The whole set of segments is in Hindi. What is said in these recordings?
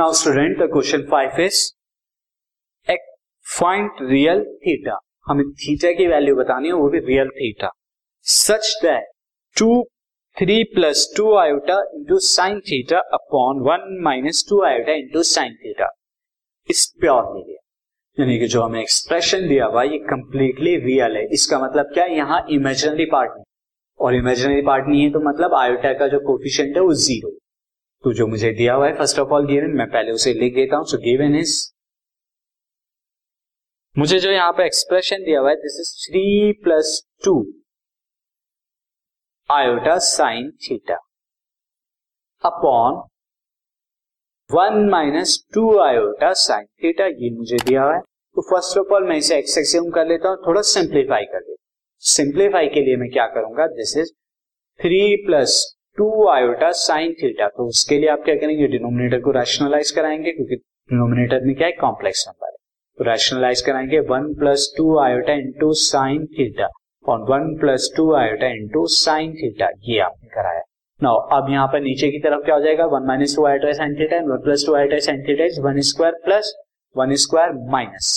Now student the question five is find real theta हमें थीटा की वैल्यू बतानी है, वो भी real theta such that two three plus two iota into sine theta upon one minus two iota into sine theta is purely real यानी कि जो हमें एक्सप्रेशन दिया हुआ ये कंप्लीटली रियल है. इसका मतलब क्या है? यहाँ इमेजिनरी पार्ट नहीं. और इमेजिनरी पार्ट नहीं है तो मतलब आयोटा का जो कोफिशियंट है, वो ज़ीरो तो जो मुझे दिया हुआ है फ़र्स्ट ऑफ़ ऑल गिवन मैं पहले उसे लिख देता हूँ सो गिवन इज़ मुझे जो यहाँ पे एक्सप्रेशन दिया हुआ है this is three plus two iota sine theta upon one minus two iota sine theta ये मुझे दिया हुआ है। तो फ़र्स्ट ऑफ़ ऑल मैं इसे एक्स एक्सियम कर लेता हूँ, थोड़ा सिंप्लीफाई कर लेता हूँ। सिंप्लीफाई के लिए मैं क्या करूँगा this is three plus two iota sine theta. तो उसके लिए आप क्या करेंगे, डिनोमिनेटर को रैशनलाइज कराएँगे, क्योंकि डिनोमिनेटर में क्या है कॉम्प्लेक्स नंबर है। तो रैशनलाइज कराएँगे one plus two iota into sine theta और one plus two iota into sine theta, ये आपने कराया। नाउ अब यहाँ पर नीचे की तरफ़ क्या हो जाएगा one minus two iota sine theta and one plus two iota sine theta is one square plus one square minus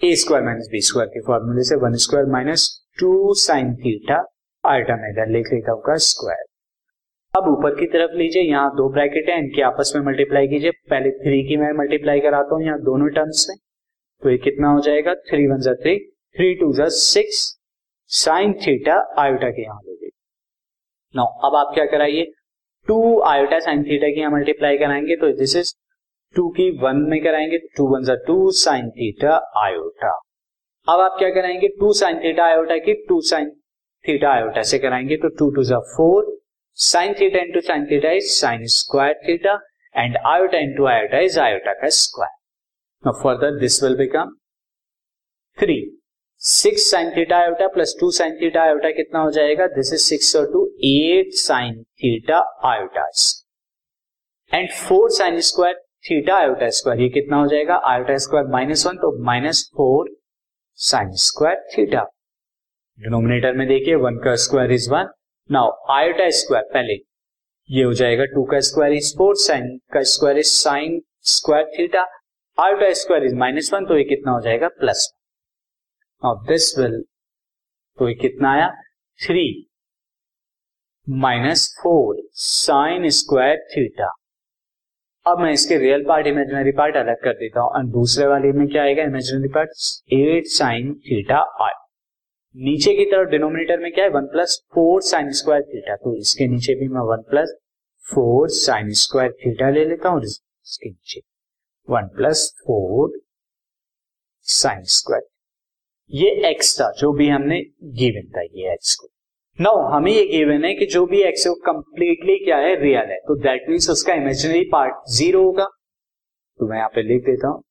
a square minus b square के फॉर्मूले से one square minus two sine theta है लिख लेता हूँ स्क्वायर अब ऊपर की तरफ़ लीजिए, यहाँ दो ब्रैकेट है, इनके आपस में मल्टीप्लाई कीजिए। पहले थ्री की मैं मल्टीप्लाई कराता हूँ, यहाँ दोनों टर्म्स में तो ये कितना हो जाएगा? थ्री वन जा थ्री थ्री टू जा सिक्स साइन थीटा आयोटा के यहाँ लीजिए। नो अब आप क्या कराइए? टू आयोटा साइन थीटा की यहाँ मल्टीप्लाई कराएँगे तो दिस इज़ टू की वन में कराएँगे टू वन जा टू साइन थीटा आयोटा अब आप क्या कराएँगे? टू साइन थीटा आयोटा की टू साइन थीटा आयोटा से कराएँगे तो टू टू जा four sine theta into sine theta is sine square theta and iota into iota is iota का square now further this will become three six sine theta iota plus two sine theta iota कितना हो जाएगा? दिस इज़ सिक्स और two eight sine theta iota and four sine square theta iota square ये कितना हो जाएगा? आयोटा स्क्वायर माइनस वन तो minus four sine square theta denominator में देखिए वन का square is one now iota square पहले ये हो जाएगा टू का स्क्वायर इज़ फोर साइन का square is sine square theta iota square is minus one तो ये कितना हो जाएगा plus one now this will तो ये कितना आया three minus four sine square theta अब मैं इसके रियल पार्ट इमेजिनरी पार्ट अलग कर देता हूँ, और दूसरे वाले में क्या आएगा imaginary part eight sine theta i नीचे की तरफ़ डिनोमिनेटर में क्या है? One plus four sine square theta. तो इसके नीचे भी मैं one plus four sine square theta ले लेता हूँ इसके नीचे। One plus four sine square. ये एक्स था, जो भी हमने गिवन था ये एक्स को। नो हमें ये गिवन है कि जो भी एक्स है वो कंप्लीटली क्या है? रियल है। तो दैट मीन्स उसका इमेजिनरी पार्ट ज़ीरो होगा। तो मैं यहाँ पे लिख देता हूँ।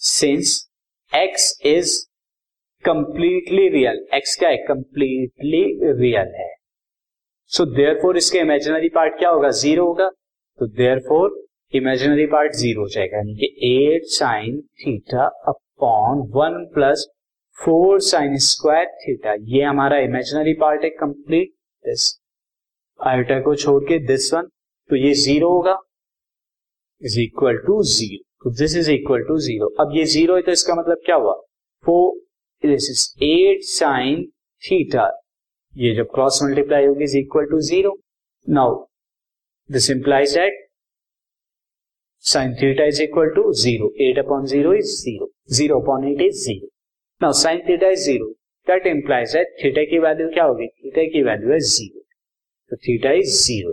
Since x is completely real x क्या है कंप्लीटली रियल है. सो देयर फोर इसके इमेजिनरी पार्ट क्या होगा? ज़ीरो होगा. तो therefore imaginary part zero हो जाएगा. यानी कि eight sine theta upon one plus four sine square theta ये हमारा इमेजिनरी पार्ट है कंप्लीट दिस आयोटा को छोड़ के दिस वन तो ये ज़ीरो होगा. Is equal to zero this is equal to zero अब ये ज़ीरो है तो इसका मतलब क्या हुआ? For this is eight sine theta ये जब क्रॉस मल्टीप्लाई होगी is equal to zero now this implies that sine theta is equal to zero eight upon zero is zero zero upon eight is zero now sine theta is zero that implies that theta की वैल्यू क्या होगी? थीटा की वैल्यू है ज़ीरो तो theta is zero